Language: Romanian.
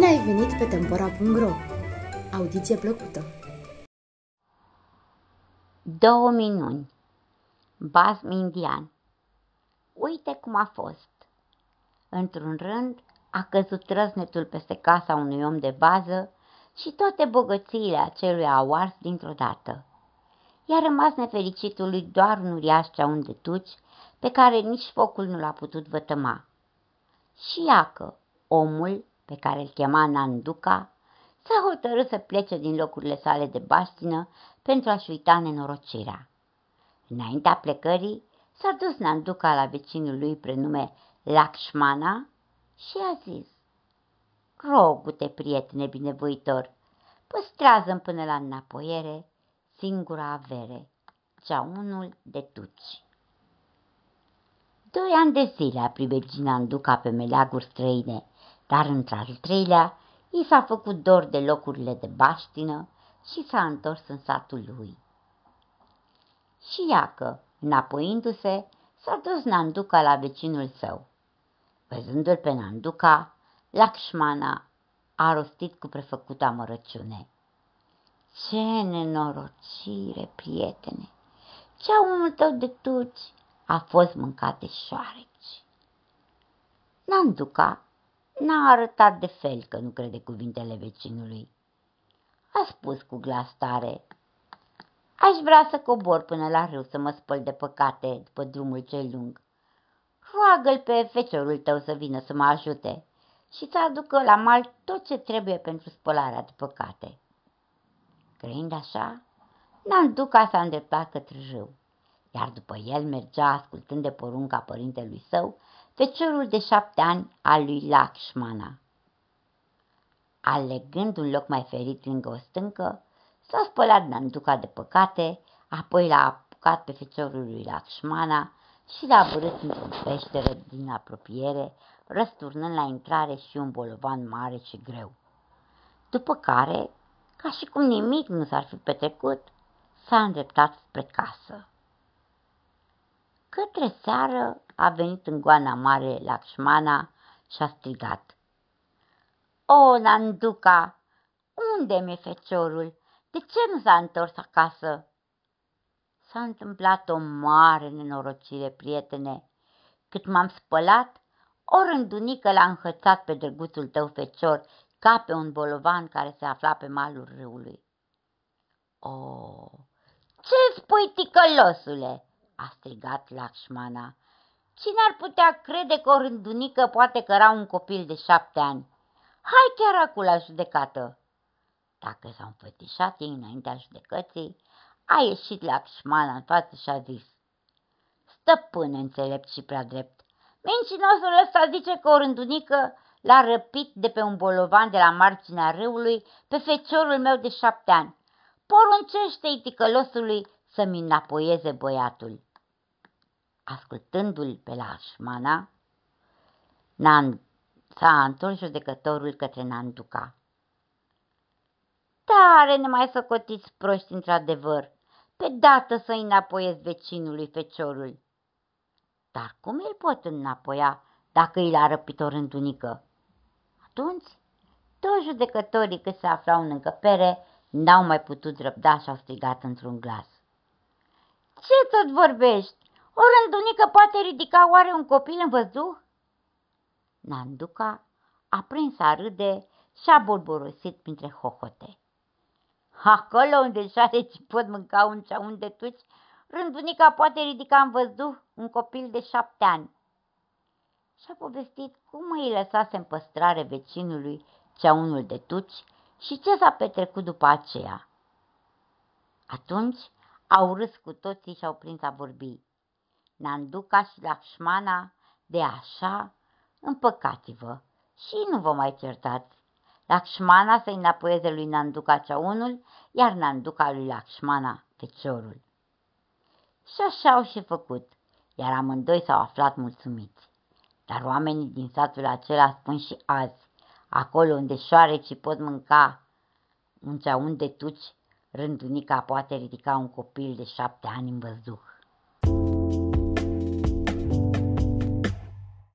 ai venit pe Tempora.ro! Audiție plăcută! Două minuni Basm indian Uite cum a fost. Într-un rând a căzut răznetul peste casa unui om de bază și toate bogățiile acelui au ars dintr-o dată. I-a rămas nefericitului doar un uriaș ceaun de tuci pe care nici focul nu l-a putut vătăma. Și iacă, omul pe care îl chema Nanduca, s-a hotărât să plece din locurile sale de baștină pentru a-și uita nenorocirea. Înaintea plecării, s-a dus Nanduca la vecinul lui prenume Lakshmana și a zis, Rogu-te, prietene binevoitor, păstrează până la înapoiere singura avere, cea unul de tuci. Doi ani de zile a privit Nanduca pe meleaguri străine, dar într-al treilea i s-a făcut dor de locurile de baștină și s-a întors în satul lui. Și iacă, înapoiindu-se, s-a dus Nanduca la vecinul său. Văzându-l pe Nanduca, Lakshmana a rostit cu prefăcută amărăciune. Ce nenorocire, prietene! Ceaunul tău de tuci a fost mâncat de șoareci. Nanduca n-a arătat de fel că nu crede cuvintele vecinului. A spus cu glas tare, Aș vrea să cobor până la râu să mă spăl de păcate după drumul cel lung. Roagă-l pe feciorul tău să vină să mă ajute și să aducă la mal tot ce trebuie pentru spălarea de păcate. Crând așa, Nanduca s-a îndreptat către râu, iar după el mergea ascultând de porunca părintelui său feciorul de șapte ani al lui Lakshmana. Alegând un loc mai ferit lângă o stâncă, s-a spălat Nanduca de păcate, apoi l-a apucat pe feciorul lui Lakshmana și l-a bărât într-o peșteră din apropiere, răsturnând la intrare și un bolovan mare și greu. După care, ca și cum nimic nu s-ar fi petrecut, s-a îndreptat spre casă. Către seară a venit în goana mare Lakshmana și a strigat. O, Nanduca, unde mi-e feciorul? De ce nu s-a întors acasă? S-a întâmplat o mare nenorocire, prietene. Cât m-am spălat, o rândunică l-a înhățat pe drăguțul tău fecior ca pe un bolovan care se afla pe malul râului. O, ce spui, ticălosule? A strigat Lakshmana. Cine ar putea crede că o rândunică poate căra un copil de șapte ani? Hai chiar acum la judecată! Dacă s-au înfățișat ei înaintea judecății, a ieșit Lakshmana în față și a zis, Stăpâne înțelept și prea drept, mincinosul ăsta zice că o rândunică l-a răpit de pe un bolovan de la marginea râului pe feciorul meu de șapte ani. Poruncește-i ticălosului să-mi înapoieze băiatul. Ascultându-l pe Lașmana, s-a întors judecătorul către Nanduca. Tare ne mai socotiți proști într-adevăr, pe dată să înapoiez vecinului feciorul. Dar cum îl pot înapoia dacă îi l-a răpit o rândunică? Atunci, toți judecătorii cât se aflau în încăpere n-au mai putut răbda și au strigat într-un glas. Ce tot vorbești? O rândunică poate ridica oare un copil în văzduh? Nanduca a prins a râde și a bolborosit printre hohote. Acolo unde șareci pot mânca un ceaun de tuci, rândunica poate ridica în văzduh un copil de șapte ani. Și-a povestit cum îi lăsase în păstrare vecinului ceaunul de tuci și ce s-a petrecut după aceea. Atunci au râs cu toții și au prins a vorbi. Nanduca și Lakshmana, de așa, împăcați-vă și nu vă mai certați. Lakshmana să-i înapoieze lui Nanduca ceaunul, iar Nanduca lui Lakshmana feciorul. Și așa au și făcut, iar amândoi s-au aflat mulțumiți. Dar oamenii din satul acela spun și azi, acolo unde șoarecii pot mânca un ceaun de tuci, rândunica poate ridica un copil de șapte ani în văzduh.